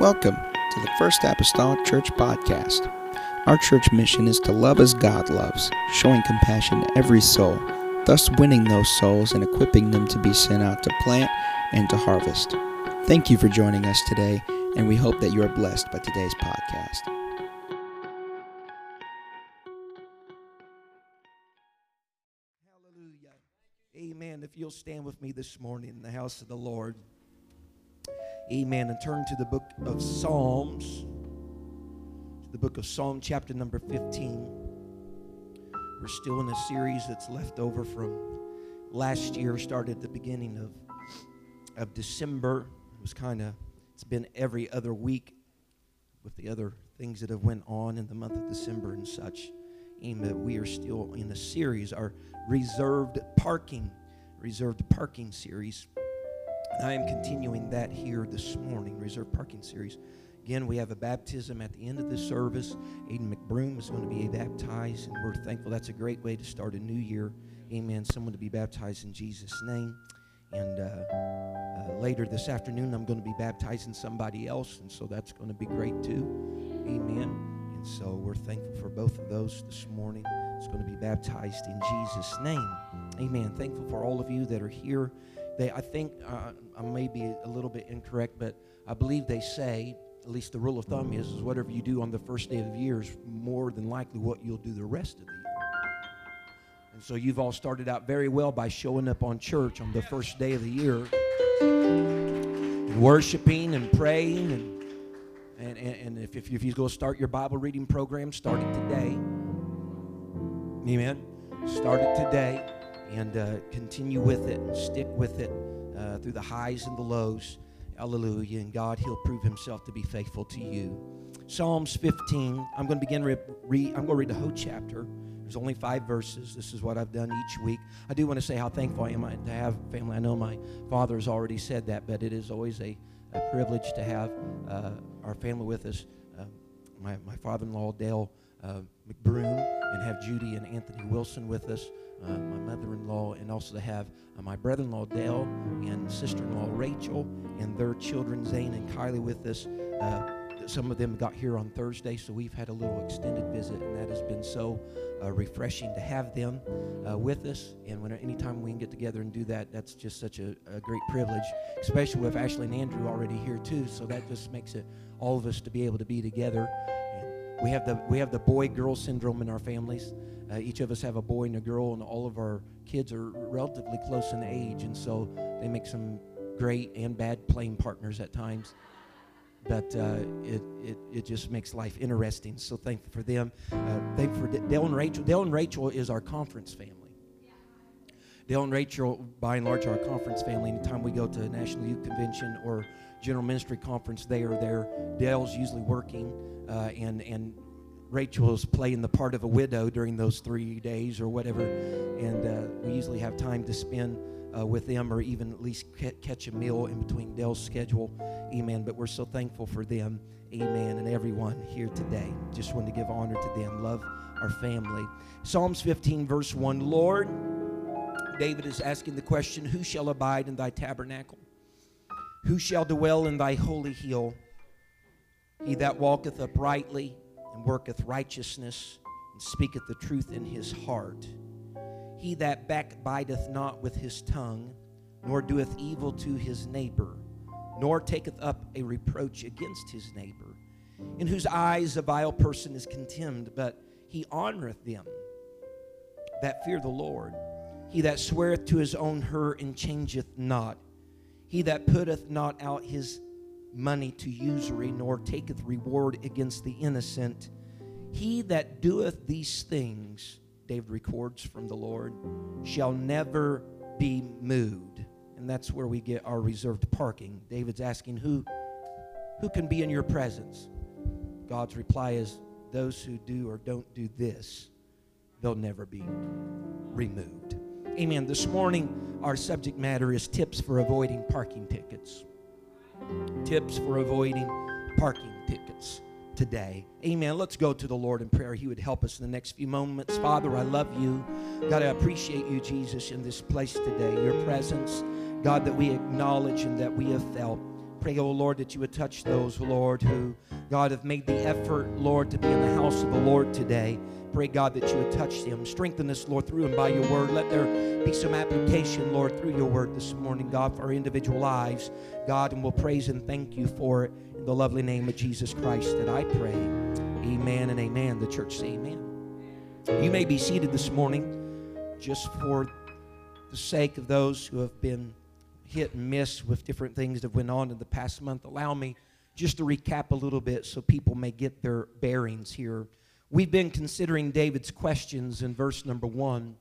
Welcome to the First Apostolic Church Podcast. Our church mission is to love as God loves, showing compassion to every soul, thus winning those souls and equipping them to be sent out to plant and to harvest. Thank you for joining us today, and we hope that you are blessed by today's podcast. Hallelujah. Amen. If you'll stand with me this morning in the house of the Lord. Amen. And turn to the book of Psalms, the book of Psalm, chapter number 15. We're still in a series that's left over from last year, started at the beginning of, of December. It was kind of, it's been every other week with the other things that have went on in the month of December and such. Amen. We are still in a series, our reserved parking, reserved parking series. I am continuing that here this morning, reserved parking series. Again, we have a baptism at the end of the service. Aiden McBroom is going to be baptized, and we're thankful. That's a great way to start a new year. Amen. Someone to be baptized in Jesus' name. And uh, uh, later this afternoon, I'm going to be baptizing somebody else, and so that's going to be great too. Amen. And so we're thankful for both of those this morning. It's going to be baptized in Jesus' name. Amen. Thankful for all of you that are here. They, I think uh, I may be a little bit incorrect, but I believe they say, at least the rule of thumb is, is whatever you do on the first day of the year is more than likely what you'll do the rest of the year. And so you've all started out very well by showing up on church on the first day of the year and worshiping and praying and and, and, and if, if, if going to start your Bible reading program, start it today. Amen. Start it today and uh, continue with it and stick with it uh, through the highs and the lows. Hallelujah. And God, He'll prove Himself to be faithful to you. Psalms 15. I'm going to begin re- read. I'm going to read the whole chapter. There's only five verses. This is what I've done each week. I do want to say how thankful I am to have family. I know my father has already said that, but it is always a, a privilege to have uh, our family with us. Uh, my, my father-in-law, Dale uh, McBroom, and have Judy and Anthony Wilson with us. Uh, my mother-in-law, and also to have uh, my brother-in-law Dale and sister-in-law Rachel and their children Zane and Kylie with us. Uh, some of them got here on Thursday, so we've had a little extended visit, and that has been so uh, refreshing to have them uh, with us. And when anytime we can get together and do that, that's just such a, a, great privilege, especially with Ashley and Andrew already here too. So that just makes it all of us to be able to be together. We have the we have the boy-girl syndrome in our families. Uh, each of us have a boy and a girl, and all of our kids are relatively close in age, and so they make some great and bad playing partners at times but uh, it, it, it just makes life interesting. So thankful for them. Uh, thankful for Dale and Rachel. Dale and Rachel is our conference family. Dale and Rachel, by and large, are our conference family. Anytime we go to a National Youth Convention or General Ministry Conference, they are there. Dale's usually working, uh, and, and Rachel is playing the part of a widow during those three days or whatever. And uh, we usually have time to spend uh, with them or even at least catch a meal in between Dale's schedule. Amen. But we're so thankful for them. Amen. And everyone here today. Just want to give honor to them. Love our family. Psalms 15, verse 1. Lord, David is asking the question Who shall abide in thy tabernacle? Who shall dwell in thy holy hill? He that walketh uprightly and worketh righteousness and speaketh the truth in his heart he that backbiteth not with his tongue, nor doeth evil to his neighbor, nor taketh up a reproach against his neighbor, in whose eyes a vile person is contemned, but he honoreth them that fear the Lord. He that sweareth to his own hurt and changeth not. He that putteth not out his money to usury, nor taketh reward against the innocent. He that doeth these things David records from the Lord, shall never be moved. And that's where we get our reserved parking. David's asking, Who, who can be in your presence? God's reply is, Those who do or don't do this, they'll never be removed. Amen. This morning, our subject matter is tips for avoiding parking tickets. Tips for avoiding parking tickets today. Amen. Let's go to the Lord in prayer. He would help us in the next few moments. Father, I love you. God, I appreciate you, Jesus, in this place today. Your presence, God, that we acknowledge and that we have felt. Pray, oh Lord, that you would touch those, Lord, who, God, have made the effort, Lord, to be in the house of the Lord today. Pray, God, that you would touch them. Strengthen us, Lord, through and by your word. Let there be some application, Lord, through your word this morning, God, for our individual lives. God, and we'll praise and thank you for it in the lovely name of Jesus Christ that I pray. Amen and amen. The church say amen. You may be seated this morning just for the sake of those who have been hit and miss with different things that went on in the past month. Allow me just to recap a little bit so people may get their bearings here. We've been considering David's questions in verse number one.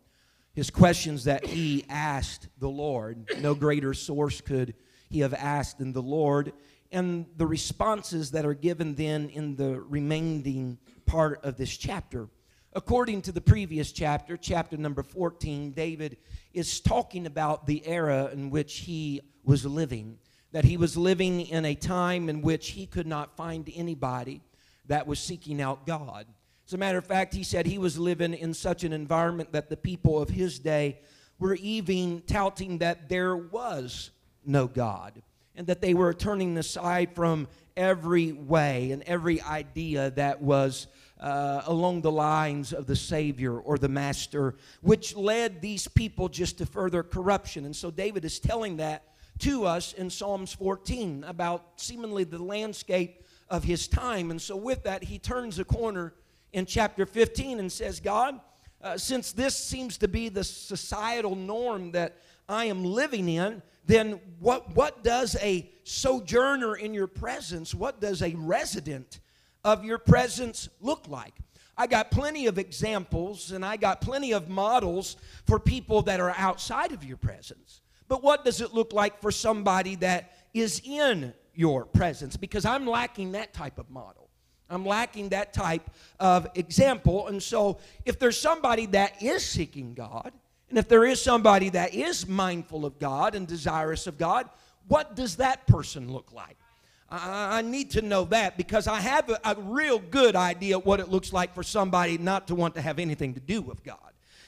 His questions that he asked the Lord. No greater source could he have asked than the Lord. And the responses that are given then in the remaining part of this chapter. According to the previous chapter, chapter number 14, David is talking about the era in which he was living. That he was living in a time in which he could not find anybody that was seeking out God. As a matter of fact, he said he was living in such an environment that the people of his day were even touting that there was no God and that they were turning aside from every way and every idea that was uh, along the lines of the Savior or the Master, which led these people just to further corruption. And so David is telling that to us in Psalms 14 about seemingly the landscape of his time. And so, with that, he turns a corner in chapter 15 and says, God, uh, since this seems to be the societal norm that I am living in, then what, what does a sojourner in your presence, what does a resident of your presence look like? I got plenty of examples and I got plenty of models for people that are outside of your presence. But what does it look like for somebody that is in your presence? Because I'm lacking that type of model. I'm lacking that type of example. And so, if there's somebody that is seeking God, and if there is somebody that is mindful of God and desirous of God, what does that person look like? I, need to know that because I have a, a real good idea what it looks like for somebody not to want to have anything to do with God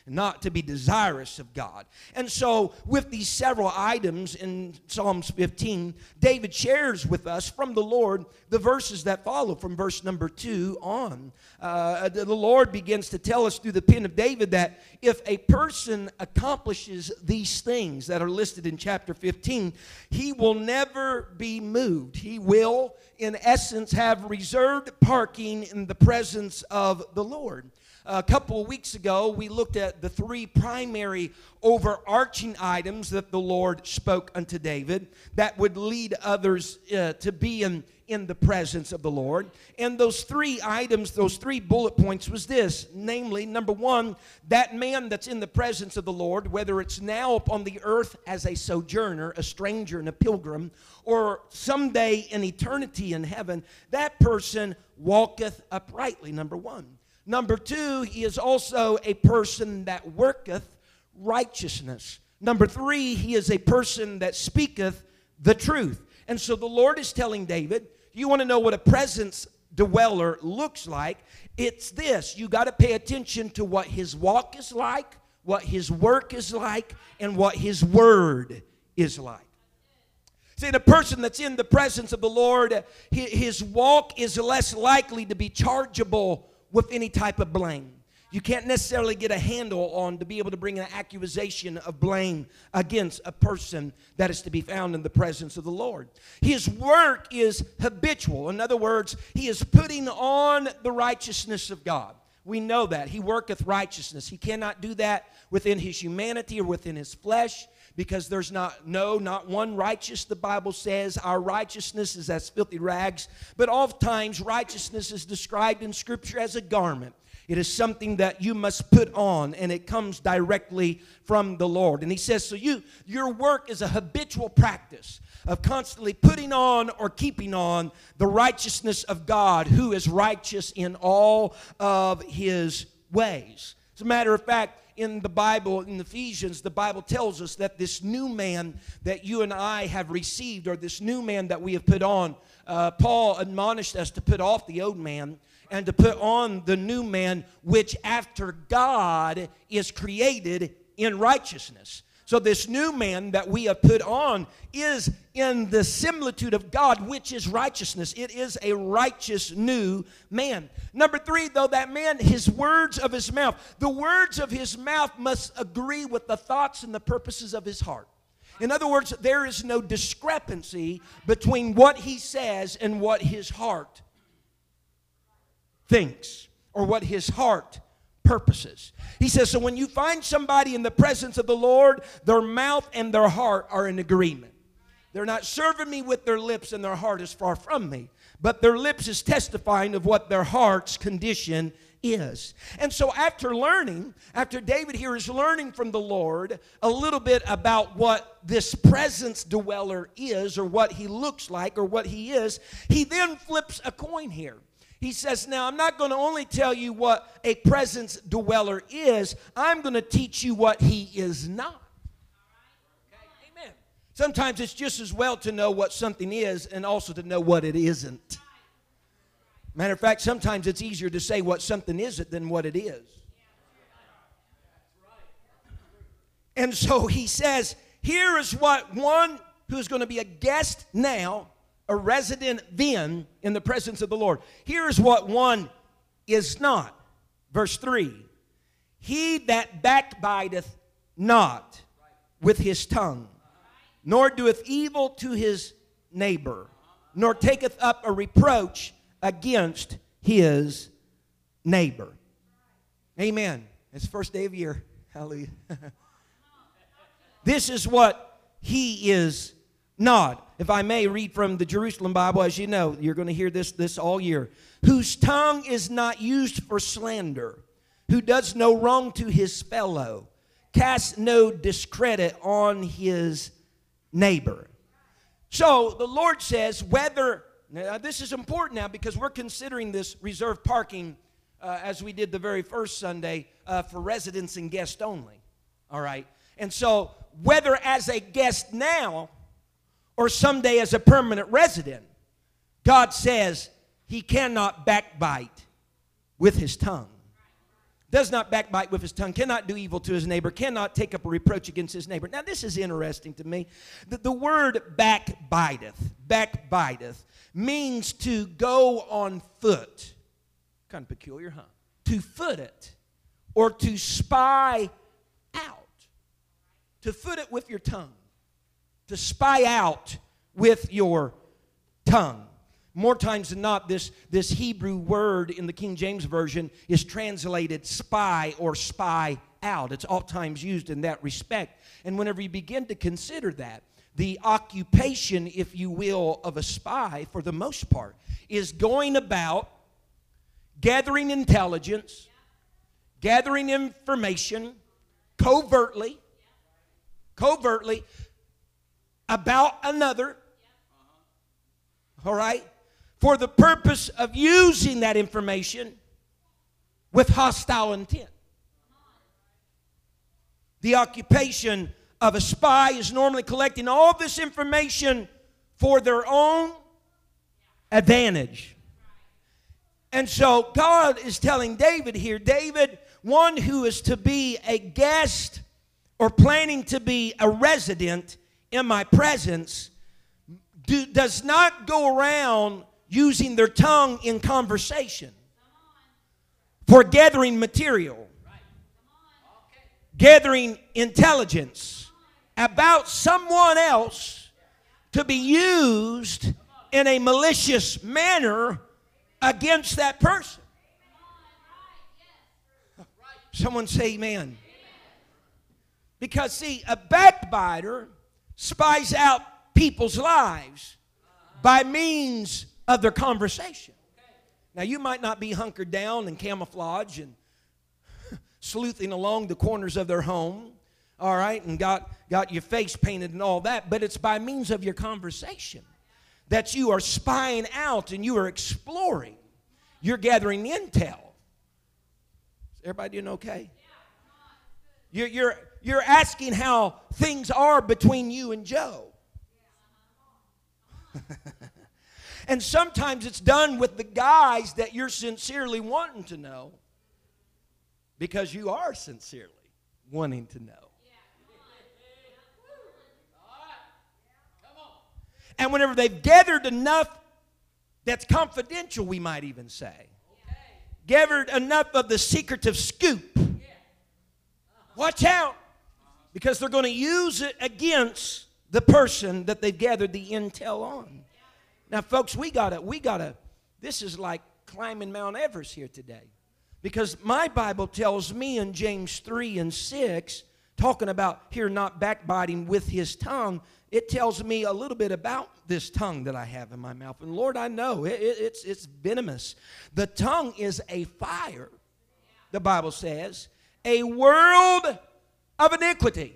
not to be desirous of God. And so, with these several items in Psalms 15, David shares with us from the Lord the verses that follow from verse number 2 on. Uh, the Lord begins to tell us through the pen of David that if a person accomplishes these things that are listed in chapter 15, he will never be moved. He will, in essence, have reserved parking in the presence of the Lord. A couple of weeks ago, we looked at the three primary overarching items that the Lord spoke unto David that would lead others uh, to be in, in the presence of the Lord. And those three items, those three bullet points was this namely, number one, that man that's in the presence of the Lord, whether it's now upon the earth as a sojourner, a stranger, and a pilgrim, or someday in eternity in heaven, that person walketh uprightly, number one. Number two, he is also a person that worketh righteousness. Number three, he is a person that speaketh the truth. And so the Lord is telling David, you want to know what a presence dweller looks like? It's this you got to pay attention to what his walk is like, what his work is like, and what his word is like. See, the person that's in the presence of the Lord, his walk is less likely to be chargeable with any type of blame. You can't necessarily get a handle on to be able to bring an accusation of blame against a person that is to be found in the presence of the Lord. His work is habitual. In other words, he is putting on the righteousness of God. We know that. He worketh righteousness. He cannot do that within his humanity or within his flesh because there's not no not one righteous the bible says our righteousness is as filthy rags but oftentimes righteousness is described in scripture as a garment. It is something that you must put on and it comes directly from the lord. And he says so you your work is a habitual practice of constantly putting on or keeping on the righteousness of god who is righteous in all of his ways. As a matter of fact in the Bible, in Ephesians, the Bible tells us that this new man that you and I have received, or this new man that we have put on, uh, Paul admonished us to put off the old man and to put on the new man, which after God is created in righteousness. So, this new man that we have put on is in the similitude of God, which is righteousness. It is a righteous new man. Number three, though, that man, his words of his mouth, the words of his mouth must agree with the thoughts and the purposes of his heart. In other words, there is no discrepancy between what he says and what his heart thinks or what his heart purposes. He says, So when you find somebody in the presence of the Lord, their mouth and their heart are in agreement. They're not serving me with their lips and their heart is far from me, but their lips is testifying of what their heart's condition is. And so, after learning, after David here is learning from the Lord a little bit about what this presence dweller is, or what he looks like, or what he is, he then flips a coin here. He says, Now, I'm not going to only tell you what a presence dweller is, I'm going to teach you what he is not. Amen. Sometimes it's just as well to know what something is and also to know what it isn't. Matter of fact, sometimes it's easier to say what something isn't than what it is. And so he says, Here is what one who's going to be a guest now a resident then in the presence of the Lord. Here's what one is not. Verse 3 He that backbiteth not with his tongue, nor doeth evil to his neighbor, nor taketh up a reproach against his neighbor. Amen. It's first day of year. Hallelujah. this is what he is not. If I may read from the Jerusalem Bible, as you know, you're going to hear this, this all year. Whose tongue is not used for slander, who does no wrong to his fellow, casts no discredit on his neighbor. So the Lord says, whether, now this is important now because we're considering this reserved parking uh, as we did the very first Sunday uh, for residents and guests only. All right. And so, whether as a guest now, or someday as a permanent resident, God says he cannot backbite with his tongue. Does not backbite with his tongue, cannot do evil to his neighbor, cannot take up a reproach against his neighbor. Now, this is interesting to me. The, the word backbiteth, backbiteth, means to go on foot. Kind of peculiar, huh? To foot it or to spy out. To foot it with your tongue to spy out with your tongue. More times than not, this, this Hebrew word in the King James Version is translated spy or spy out. It's oftentimes used in that respect. And whenever you begin to consider that, the occupation, if you will, of a spy, for the most part, is going about gathering intelligence, gathering information covertly, covertly about another, all right, for the purpose of using that information with hostile intent. The occupation of a spy is normally collecting all this information for their own advantage. And so God is telling David here David, one who is to be a guest or planning to be a resident, in my presence do, does not go around using their tongue in conversation for gathering material, gathering intelligence about someone else to be used in a malicious manner against that person. Someone say amen. Because, see, a backbiter spies out people's lives by means of their conversation. Now, you might not be hunkered down and camouflage and sleuthing along the corners of their home, all right, and got, got your face painted and all that, but it's by means of your conversation that you are spying out and you are exploring. You're gathering intel. Is everybody doing okay? You're, you're, you're asking how things are between you and Joe. and sometimes it's done with the guys that you're sincerely wanting to know because you are sincerely wanting to know. And whenever they've gathered enough that's confidential, we might even say, gathered enough of the secretive scoop, watch out because they're going to use it against the person that they've gathered the intel on. Now, folks, we gotta, we gotta, this is like climbing Mount Everest here today. Because my Bible tells me in James 3 and 6, talking about here not backbiting with his tongue, it tells me a little bit about this tongue that I have in my mouth. And Lord, I know it, it, it's, it's venomous. The tongue is a fire, the Bible says, a world of iniquity.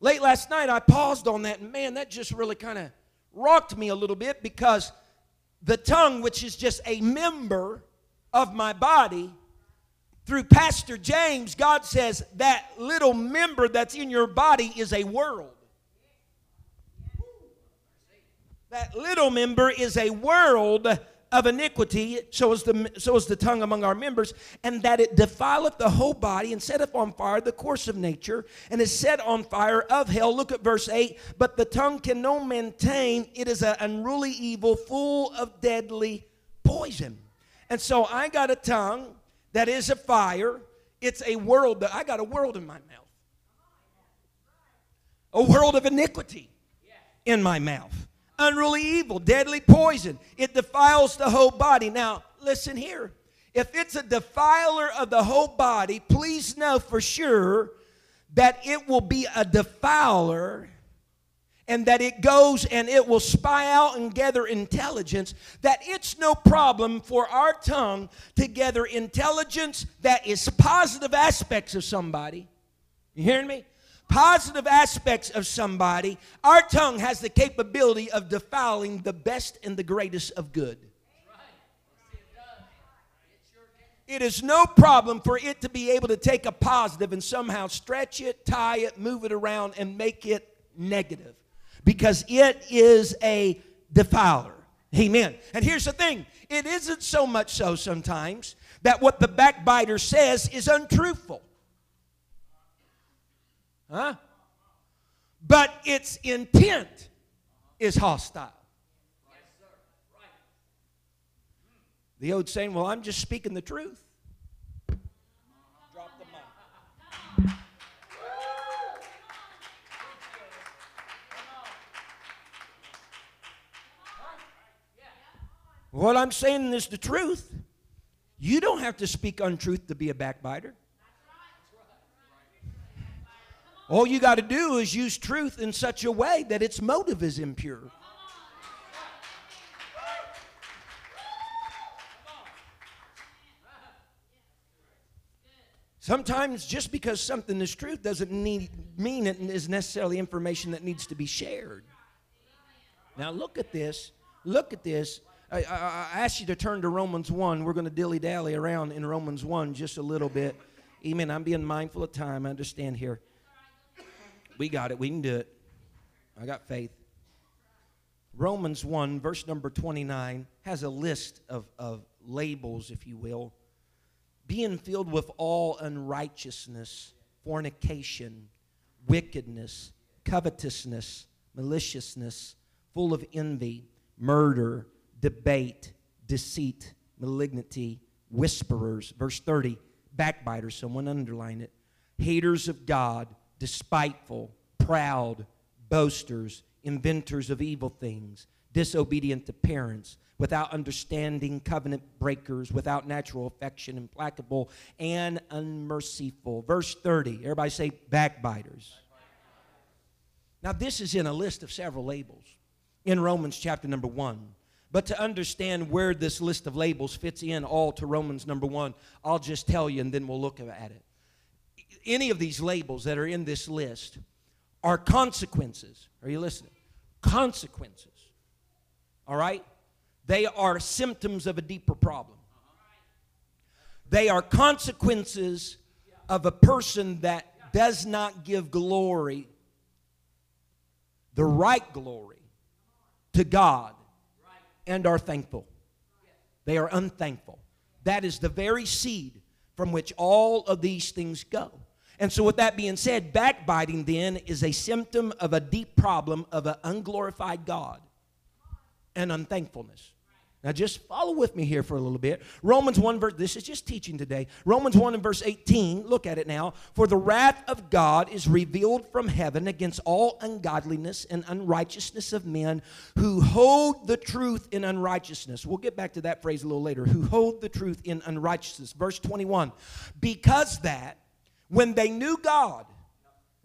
Late last night, I paused on that, and man, that just really kind of rocked me a little bit because the tongue, which is just a member of my body, through Pastor James, God says that little member that's in your body is a world. That little member is a world of iniquity, so is, the, so is the tongue among our members, and that it defileth the whole body and setteth on fire the course of nature, and is set on fire of hell. Look at verse 8. But the tongue can no maintain, it is an unruly evil, full of deadly poison. And so I got a tongue that is a fire. It's a world that I got a world in my mouth. A world of iniquity in my mouth unruly evil, deadly poison. It defiles the whole body. Now, listen here. If it's a defiler of the whole body, please know for sure that it will be a defiler and that it goes and it will spy out and gather intelligence, that it's no problem for our tongue to gather intelligence that is positive aspects of somebody. You hearing me? Positive aspects of somebody, our tongue has the capability of defiling the best and the greatest of good. It is no problem for it to be able to take a positive and somehow stretch it, tie it, move it around, and make it negative because it is a defiler. Amen. And here's the thing it isn't so much so sometimes that what the backbiter says is untruthful. Huh? But its intent is hostile. The old saying, well, I'm just speaking the truth. Drop the mic. What I'm saying is the truth. You don't have to speak untruth to be a backbiter. All you got to do is use truth in such a way that its motive is impure. Sometimes just because something is truth doesn't need, mean it is necessarily information that needs to be shared. Now look at this. Look at this. I, I, I you to turn to Romans 1. We're going to dilly dally around in Romans 1 just a little bit. Amen. I'm being mindful of time. I understand here. We got it. We can do it. I got faith. Romans 1, verse number 29, has a list of, of labels, if you will. Being filled with all unrighteousness, fornication, wickedness, covetousness, maliciousness, full of envy, murder, debate, deceit, malignity, whisperers. Verse 30, backbiters, someone underline it, haters of God despiteful, proud, boasters, inventors of evil things, disobedient to parents, without understanding, covenant breakers, without natural affection, implacable, and unmerciful. Verse 30, everybody say backbiters. Now, this is in a list of several labels in Romans chapter number one. But to understand where this list of labels fits in all to Romans number one, I'll just tell you and then we'll look at it any of these labels that are in this list are consequences. Are you listening? Consequences. All right? They are symptoms of a deeper problem. They are consequences of a person that does not give glory, the right glory, to God and are thankful. They are unthankful. That is the very seed from which all of these things go. And so, with that being said, backbiting then is a symptom of a deep problem of an unglorified God and unthankfulness. Now, just follow with me here for a little bit. Romans 1, verse, this is just teaching today. Romans 1 and verse 18, look at it now. For the wrath of God is revealed from heaven against all ungodliness and unrighteousness of men who hold the truth in unrighteousness. We'll get back to that phrase a little later. Who hold the truth in unrighteousness. Verse 21. Because that when they knew God,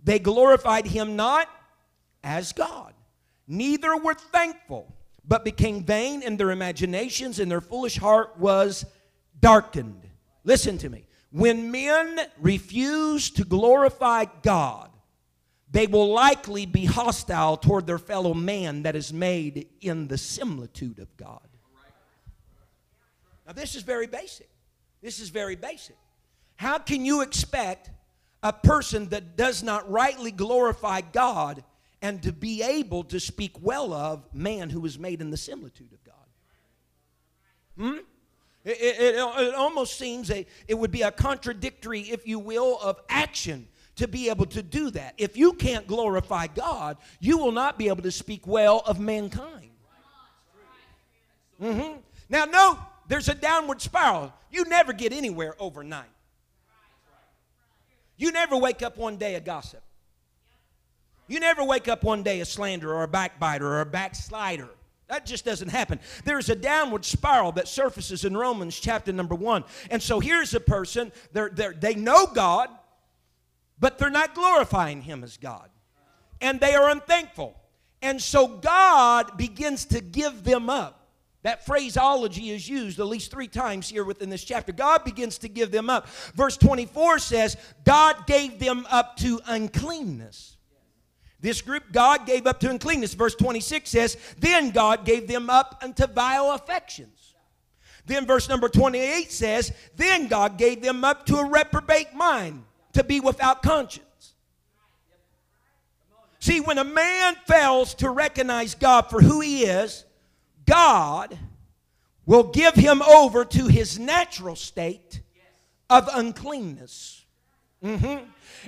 they glorified him not as God, neither were thankful but became vain in their imaginations, and their foolish heart was darkened. Listen to me. When men refuse to glorify God, they will likely be hostile toward their fellow man that is made in the similitude of God. Now, this is very basic. This is very basic. How can you expect a person that does not rightly glorify God and to be able to speak well of man who was made in the similitude of God. Hmm? It, it, it, almost seems a, it would be a contradictory, if you will, of action to be able to do that. If you can't glorify God, you will not be able to speak well of mankind. Mm-hmm. Now, no, there's a downward spiral. You never get anywhere overnight. You never wake up one day a gossip. You never wake up one day a slanderer or a backbiter or a backslider. That just doesn't happen. There's a downward spiral that surfaces in Romans chapter number one. And so here's a person, they're, they're, they know God, but they're not glorifying Him as God. And they are unthankful. And so God begins to give them up. That phraseology is used at least three times here within this chapter. God begins to give them up. Verse 24 says, God gave them up to uncleanness. This group God gave up to uncleanness. Verse 26 says, Then God gave them up unto vile affections. Then verse number 28 says, Then God gave them up to a reprobate mind, to be without conscience. See, when a man fails to recognize God for who he is, God will give him over to his natural state of uncleanness. Mm-hmm.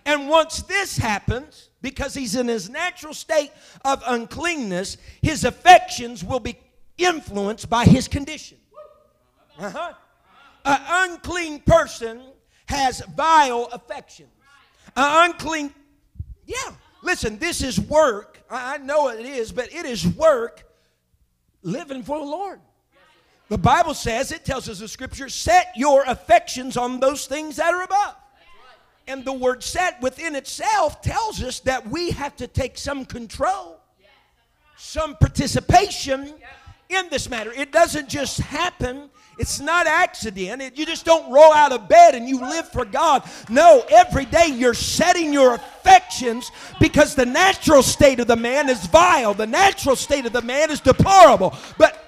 And once this happens, because he's in his natural state of uncleanness, his affections will be influenced by his condition. Uh-huh. An unclean person has vile affections. An unclean, yeah. Listen, this is work. I know it is, but it is work living for the Lord. The Bible says, it tells us the scripture, set your affections on those things that are above. And the word set within itself tells us that we have to take some control, some participation in this matter. It doesn't just happen. It's not accident. You just don't roll out of bed and you live for God. No, every day you're setting your affections because the natural state of the man is vile. The natural state of the man is deplorable. But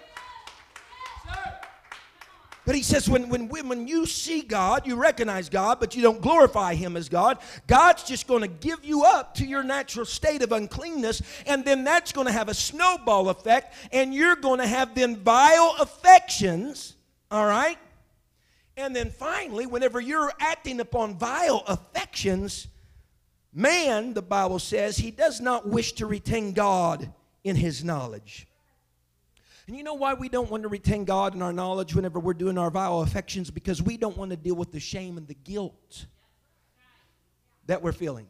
but he says, when, when, when you see God, you recognize God, but you don't glorify Him as God, God's just going to give you up to your natural state of uncleanness, and then that's going to have a snowball effect, and you're going to have then vile affections, all right? And then finally, whenever you're acting upon vile affections, man, the Bible says, he does not wish to retain God in his knowledge. And you know why we don't want to retain God in our knowledge whenever we're doing our vile affections? Because we don't want to deal with the shame and the guilt that we're feeling.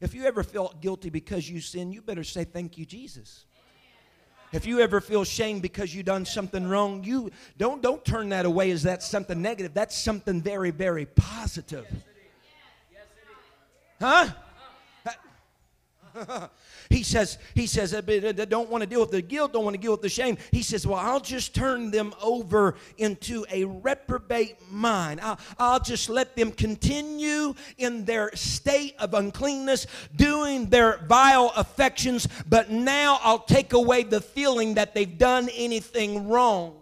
If you ever felt guilty because you sin, you better say, Thank you, Jesus. If you ever feel shame because you done something wrong, you don't don't turn that away as that's something negative. That's something very, very positive. Huh? he says, he says, I don't want to deal with the guilt, don't want to deal with the shame. He says, well, I'll just turn them over into a reprobate mind. I'll, I'll just let them continue in their state of uncleanness, doing their vile affections, but now I'll take away the feeling that they've done anything wrong.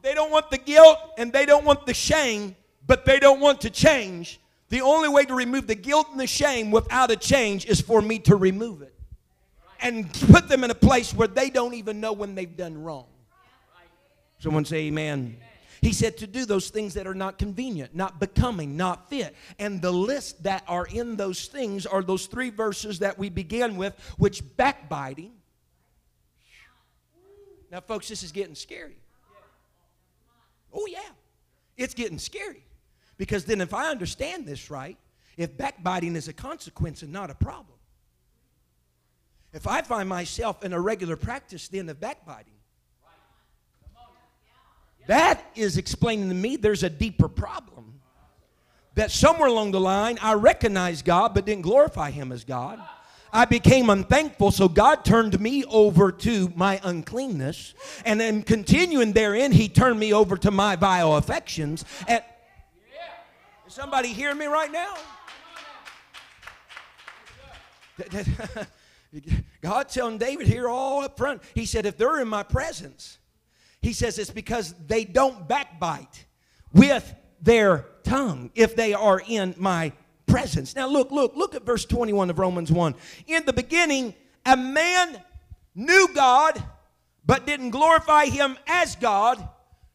They don't want the guilt and they don't want the shame, but they don't want to change the only way to remove the guilt and the shame without a change is for me to remove it and put them in a place where they don't even know when they've done wrong. Someone say amen. He said to do those things that are not convenient, not becoming, not fit. And the list that are in those things are those three verses that we began with, which backbiting. Now, folks, this is getting scary. Oh, yeah. It's getting scary. Because then, if I understand this right, if backbiting is a consequence and not a problem, if I find myself in a regular practice then of backbiting, that is explaining to me there's a deeper problem. That somewhere along the line I recognized God but didn't glorify Him as God. I became unthankful, so God turned me over to my uncleanness. And then continuing therein, He turned me over to my vile affections. And somebody hearing me right now? God telling David here all up front, He said, if they're in my presence, He says it's because they don't backbite with their tongue if they are in my presence. Now, look, look, look at verse 21 of Romans 1. In the beginning, a man knew God but didn't glorify Him as God.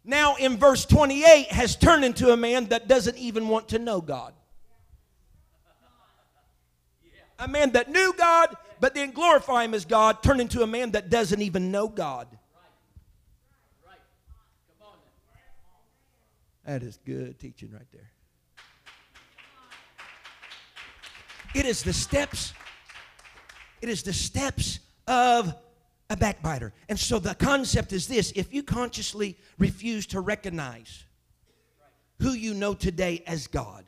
Now, in verse 28, has turned into a man that doesn't even want to know God. A man that knew God but then glorify him as God, turn into a man that doesn't even know God. That is good teaching right there. It is the steps, it is the steps of a backbiter. And so the concept is this if you consciously refuse to recognize who you know today as God,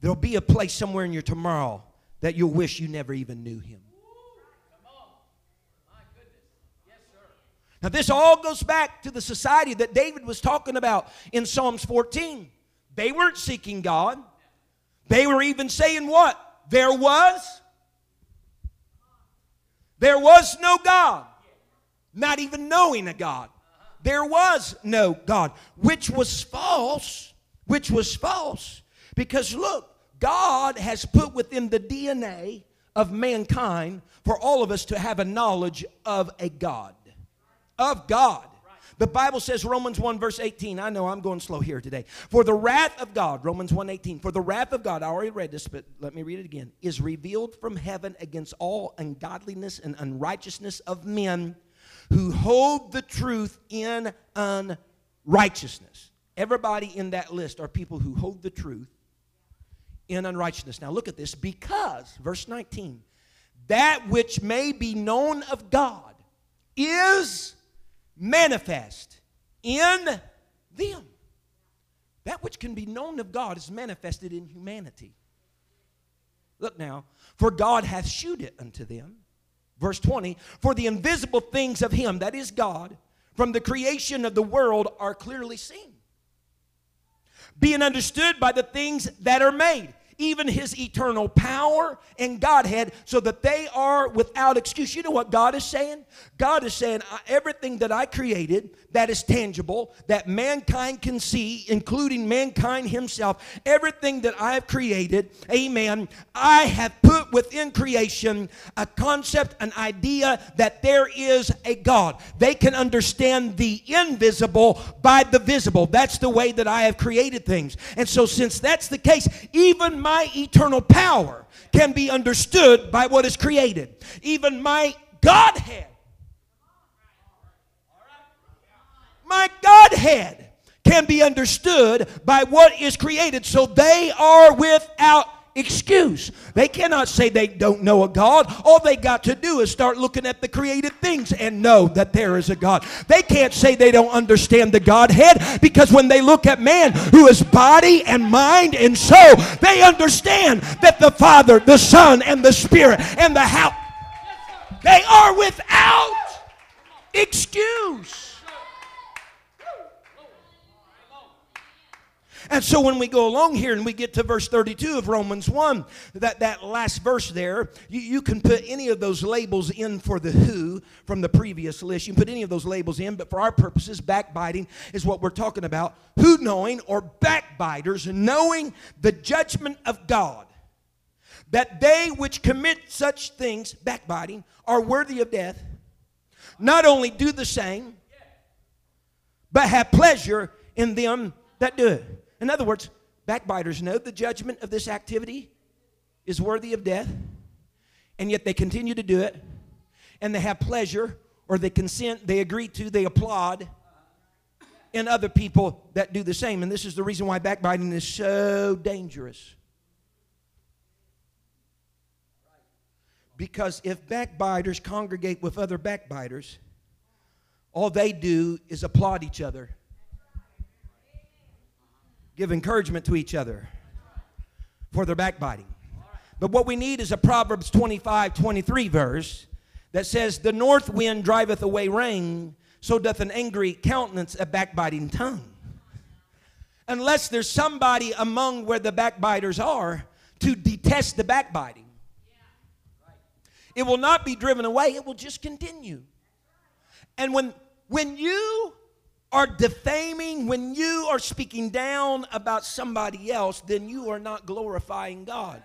there'll be a place somewhere in your tomorrow that you'll wish you never even knew him. Now, this all goes back to the society that David was talking about in Psalms 14. They weren't seeking God. They were even saying what? There was. There was no God. Not even knowing a God. There was no God, which was false. Which was false. Because look, God has put within the DNA of mankind for all of us to have a knowledge of a God. Of God. The Bible says Romans 1 verse 18. I know I'm going slow here today. For the wrath of God, Romans 1 18, for the wrath of God, I already read this, but let me read it again, is revealed from heaven against all ungodliness and unrighteousness of men who hold the truth in unrighteousness. Everybody in that list are people who hold the truth in unrighteousness. Now look at this. Because, verse 19, that which may be known of God is manifest in them. That which can be known of God is manifested in humanity. Look now, for God hath shewed it unto them. Verse 20, for the invisible things of Him, that is God, from the creation of the world are clearly seen being understood by the things that are made even his eternal power and Godhead, so that they are without excuse. You know what God is saying? God is saying, everything that I created that is tangible, that mankind can see, including mankind himself, everything that I have created, amen, I have put within creation a concept, an idea that there is a God. They can understand the invisible by the visible. That's the way that I have created things. And so, since that's the case, even my eternal power can be understood by what is created. Even my Godhead. My Godhead can be understood by what is created. So they are without excuse. They cannot say they don't know a God. All they got to do is start looking at the created things and know that there is a God. They can't say they don't understand the Godhead because when they look at man who is body and mind and soul, they understand that the Father, the Son, and the Spirit and the house, they are without excuse. And so when we go along here and we get to verse 32 of Romans 1, that, that last verse there, you, you can put any of those labels in for the who from the previous list. You can put any of those labels in, but for our purposes, backbiting is what we're talking about. Who knowing or backbiters, knowing the judgment of God, that they which commit such things, backbiting, are worthy of death, not only do the same, but have pleasure in them that do it. In other words, backbiters know the judgment of this activity is worthy of death, and yet they continue to do it, and they have pleasure, or they consent, they agree to, they applaud in other people that do the same. And this is the reason why backbiting is so dangerous. Because if backbiters congregate with other backbiters, all they do is applaud each other, give encouragement to each other for their backbiting. But what we need is a Proverbs 25 23 verse that says, The north wind driveth away rain, so doth an angry countenance a backbiting tongue. Unless there's somebody among where the backbiters are to detest the backbiting it will not be driven away, it will just continue. And when, when you are defaming, when you are speaking down about somebody else, then you are not glorifying God.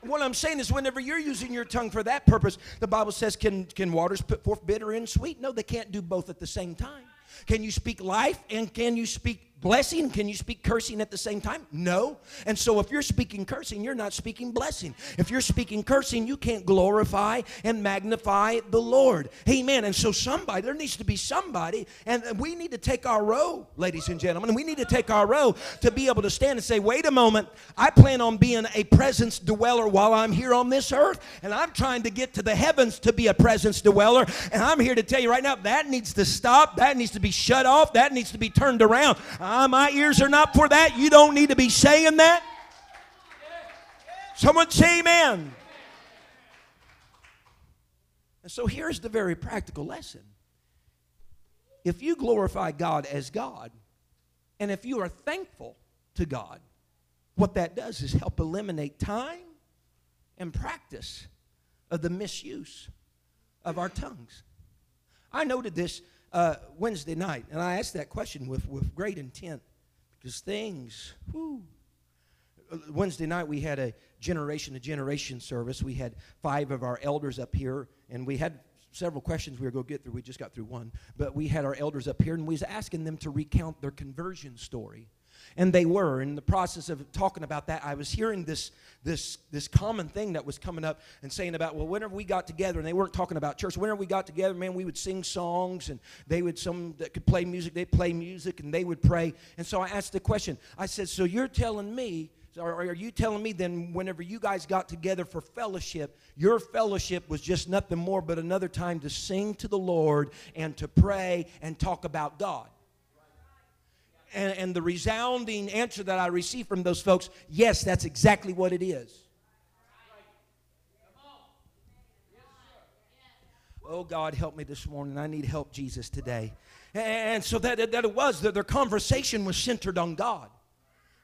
What I'm saying is, whenever you're using your tongue for that purpose, the Bible says, can, can waters put forth bitter and sweet? No, they can't do both at the same time. Can you speak life and can you speak blessing? Can you speak cursing at the same time? No. And so if you're speaking cursing, you're not speaking blessing. If you're speaking cursing, you can't glorify and magnify the Lord. Amen. And so somebody, there needs to be somebody, and we need to take our row, ladies and gentlemen. And We need to take our row to be able to stand and say, wait a moment, I plan on being a presence dweller while I'm here on this earth, and I'm trying to get to the heavens to be a presence dweller. And I'm here to tell you right now, that needs to stop. That needs to be shut off. That needs to be turned around. Ah, my ears are not for that. You don't need to be saying that. Someone say amen. And so here's the very practical lesson. If you glorify God as God, and if you are thankful to God, what that does is help eliminate time and practice of the misuse of our tongues. I noted this uh, Wednesday night, and I asked that question with, with great intent because things. Uh, Wednesday night we had a generation to generation service. We had five of our elders up here, and we had several questions we were going to get through. We just got through one, but we had our elders up here, and we was asking them to recount their conversion story. And they were. In the process of talking about that, I was hearing this, this, this common thing that was coming up and saying about, well, whenever we got together, and they weren't talking about church, whenever we got together, man, we would sing songs, and they would, some that could play music, they'd play music, and they would pray. And so I asked the question, I said, so you're telling me, or are you telling me then whenever you guys got together for fellowship, your fellowship was just nothing more but another time to sing to the Lord and to pray and talk about God? And, and the resounding answer that I received from those folks yes, that's exactly what it is. Oh, God, help me this morning. I need help, Jesus, today. And so that, that it was, that their conversation was centered on God.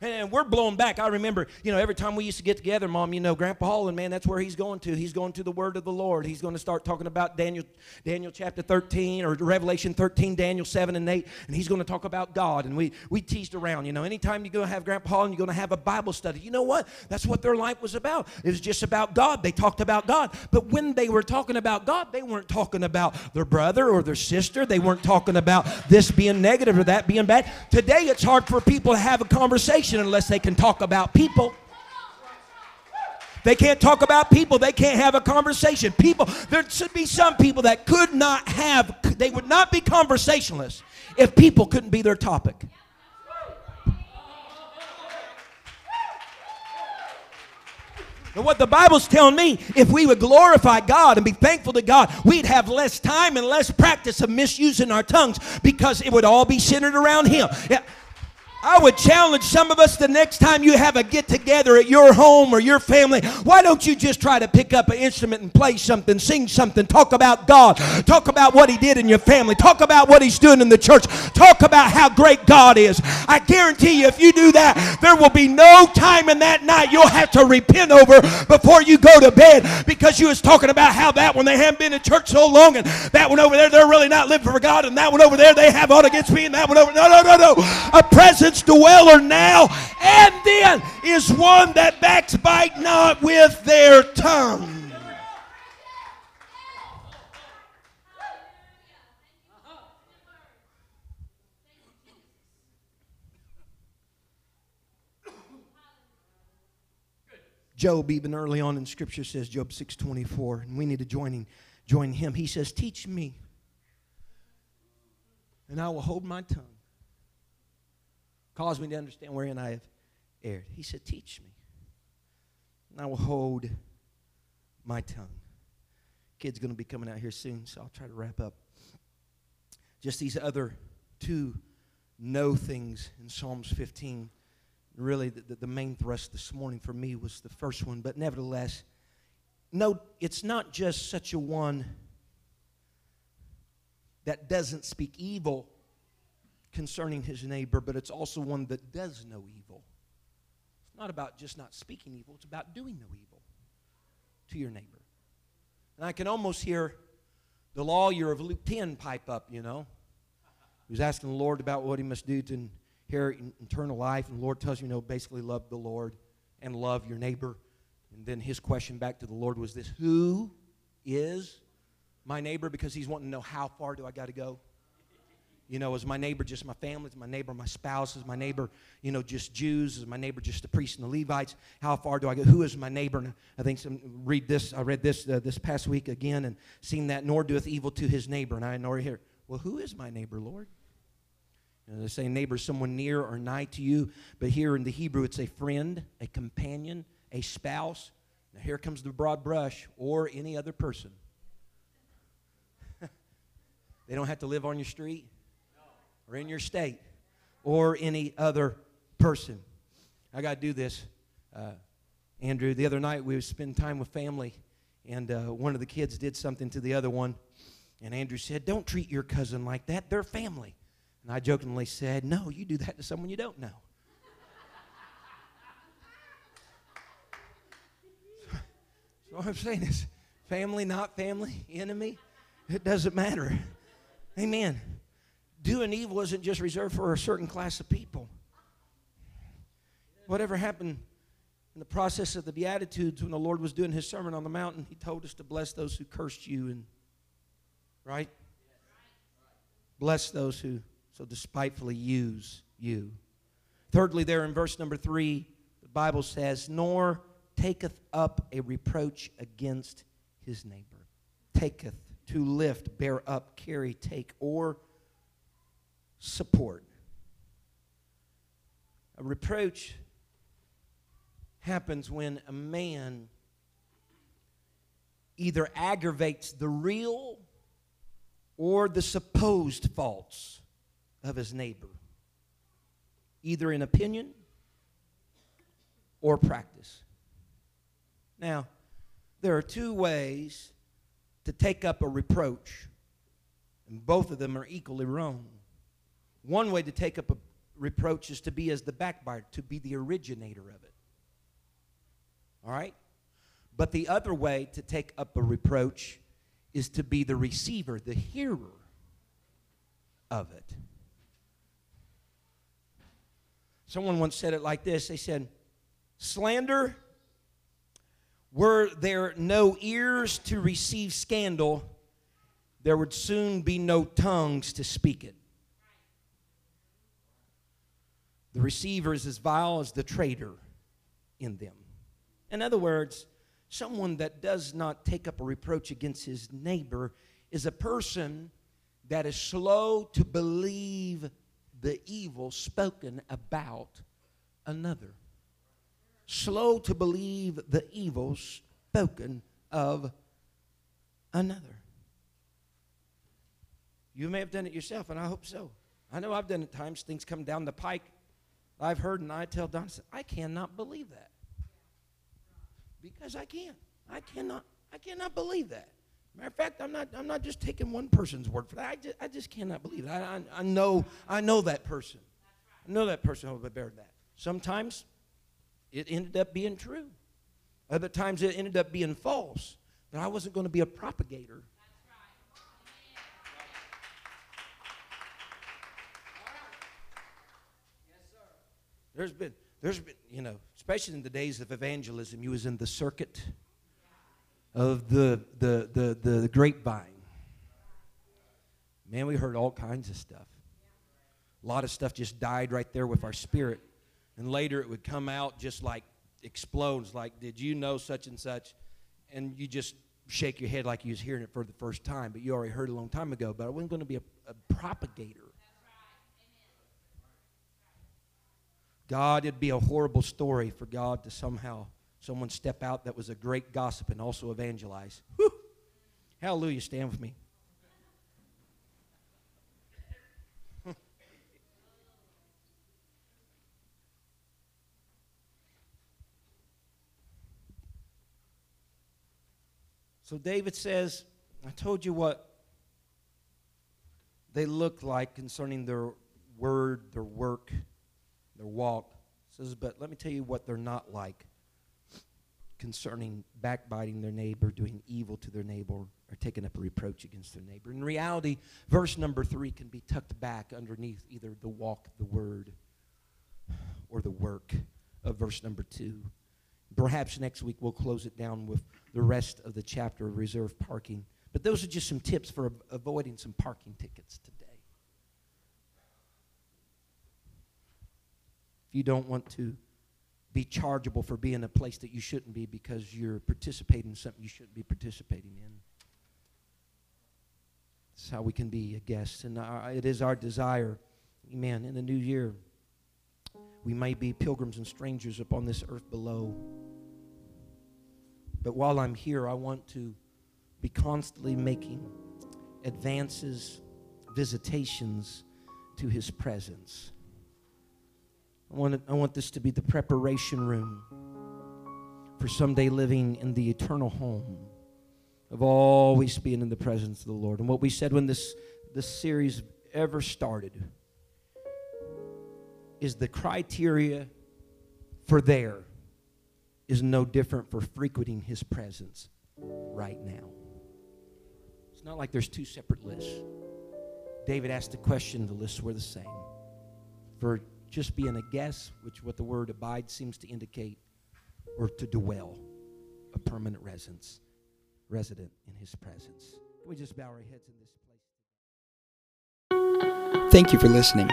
And we're blown back. I remember, you know, every time we used to get together, Mom, you know, Grandpa Holland, man, that's where he's going to. He's going to the Word of the Lord. He's going to start talking about Daniel, Daniel chapter 13 or Revelation 13, Daniel 7 and 8, and he's going to talk about God. And we, we teased around, you know, anytime you're going to have Grandpa Holland, you're going to have a Bible study. You know what? That's what their life was about. It was just about God. They talked about God. But when they were talking about God, they weren't talking about their brother or their sister. They weren't talking about this being negative or that being bad. Today, it's hard for people to have a conversation unless they can talk about people. They can't talk about people. They can't have a conversation. People, there should be some people that could not have, they would not be conversationalists if people couldn't be their topic. And what the Bible's telling me, if we would glorify God and be thankful to God, we'd have less time and less practice of misusing our tongues because it would all be centered around Him. Yeah. I would challenge some of us the next time you have a get together at your home or your family, why don't you just try to pick up an instrument and play something, sing something, talk about God, talk about what He did in your family, talk about what He's doing in the church, talk about how great God is. I guarantee you, if you do that, there will be no time in that night you'll have to repent over before you go to bed because you was talking about how that one they haven't been in church so long and that one over there they're really not living for God and that one over there they have all against me and that one over no no no no a present presence dweller now, and then is one that backsbite not with their tongue. Job, even early on in Scripture, says Job six twenty four, and we need to join him. Join him. He says, "Teach me, and I will hold my tongue." Cause me to understand wherein I have erred." He said, "Teach me, and I will hold my tongue." Kid's going to be coming out here soon, so I'll try to wrap up. Just these other two know things in Psalms 15 really the, the main thrust this morning for me was the first one, but nevertheless, no, it's not just such a one that doesn't speak evil concerning his neighbor, but it's also one that does no evil. It's not about just not speaking evil, it's about doing no evil to your neighbor. And I can almost hear the lawyer of Luke 10 pipe up, you know. He was asking the Lord about what he must do to inherit eternal life. And the Lord tells you, you know, basically love the Lord and love your neighbor. And then his question back to the Lord was this Who is my neighbor? Because he's wanting to know how far do I got to go? You know, is my neighbor just my family? Is my neighbor my spouse? Is my neighbor, you know, just Jews? Is my neighbor just the priests and the Levites? How far do I go? Who is my neighbor? And I think some read this. I read this uh, this past week again and seen that nor doeth evil to his neighbor. And I nor here. Well, who is my neighbor, Lord? You know, they say neighbor is someone near or nigh to you, but here in the Hebrew it's a friend, a companion, a spouse. Now here comes the broad brush, or any other person. they don't have to live on your street or in your state or any other person. I got to do this. Uh, Andrew, the other night we were spending time with family, and uh, one of the kids did something to the other one. And Andrew said, Don't treat your cousin like that. They're family. And I jokingly said, No, you do that to someone you don't know. so what I'm saying is family, not family, enemy, it doesn't matter. Amen. Doing evil isn't just reserved for a certain class of people. Whatever happened in the process of the Beatitudes when the Lord was doing his sermon on the mountain, he told us to bless those who cursed you and right? Bless those who so despitefully use you. Thirdly, there in verse number three, the Bible says, Nor taketh up a reproach against his neighbor. Taketh, to lift, bear up, carry, take, or support. A reproach happens when a man either aggravates the real or the supposed faults of his neighbor, either in opinion or practice. Now, there are two ways to take up a reproach, and both of them are equally wrong. One way to take up a reproach is to be as the backbiter, to be the originator of it. All right? But the other way to take up a reproach is to be the receiver, the hearer of it. Someone once said it like this they said, Slander, were there no ears to receive scandal, there would soon be no tongues to speak it. The receiver is as vile as the traitor in them. In other words, someone that does not take up a reproach against his neighbor is a person that is slow to believe the evil spoken about another. Slow to believe the evil spoken of another. You may have done it yourself, and I hope so. I know I've done it times. Things come down the pike. I've heard, and I tell Don, I cannot believe that. Because I can't. I cannot. I cannot believe that. Matter of fact, I'm not, I'm not just taking one person's word for that. I just, I just cannot believe it. I, I, I, know, I know that person. I know that person will bear that. Sometimes it ended up being true. Other times it ended up being false. But I wasn't going to be a propagator. There's been, there's been, you know, especially in the days of evangelism, you was in the circuit of the, the, the, the, grapevine. Man, we heard all kinds of stuff. A lot of stuff just died right there with our spirit. And later it would come out just like explodes like, Did you know such and such? And you just shake your head like you was hearing it for the first time, but you already heard a long time ago. But I wasn't going to be a, a propagator. God, it'd be a horrible story for God to somehow someone step out that was a great gossip and also evangelize. Whew. Hallelujah. Stand with me. So David says, I told you what they look like concerning their word, their work, their walk. says, but let me tell you what they're not like concerning backbiting their neighbor, doing evil to their neighbor, or taking up a reproach against their neighbor. In reality, verse number three can be tucked back underneath either the walk, the word, or the work of verse number two. Perhaps next week we'll close it down with the rest of the chapter of reserve parking. But those are just some tips for avoiding some parking tickets today. If you don't want to be chargeable for being a place that you shouldn't be because you're participating in something you shouldn't be participating in. That's how we can be a guest. And our, it is our desire, amen, in the new year, we may be pilgrims and strangers upon this earth below. But while I'm here, I want to be constantly making advances, visitations to His presence. I want, I want this to be the preparation room for someday living in the eternal home of always being in the presence of the Lord. And what we said when this, this series ever started is the criteria for there is no different for frequenting his presence right now. It's not like there's two separate lists. David asked the question, the lists were the same. For just being a guest, which what the word abide seems to indicate, or to dwell, a permanent residence, resident in his presence. Can we just bow our heads in this place? Thank you for listening.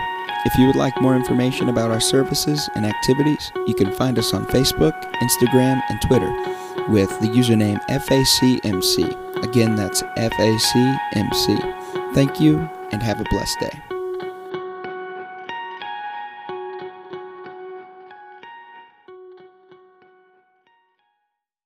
If you would like more information about our services and activities, you can find us on Facebook, Instagram, and Twitter with the username FACMC. Again, that's FACMC. Thank you and have a blessed day.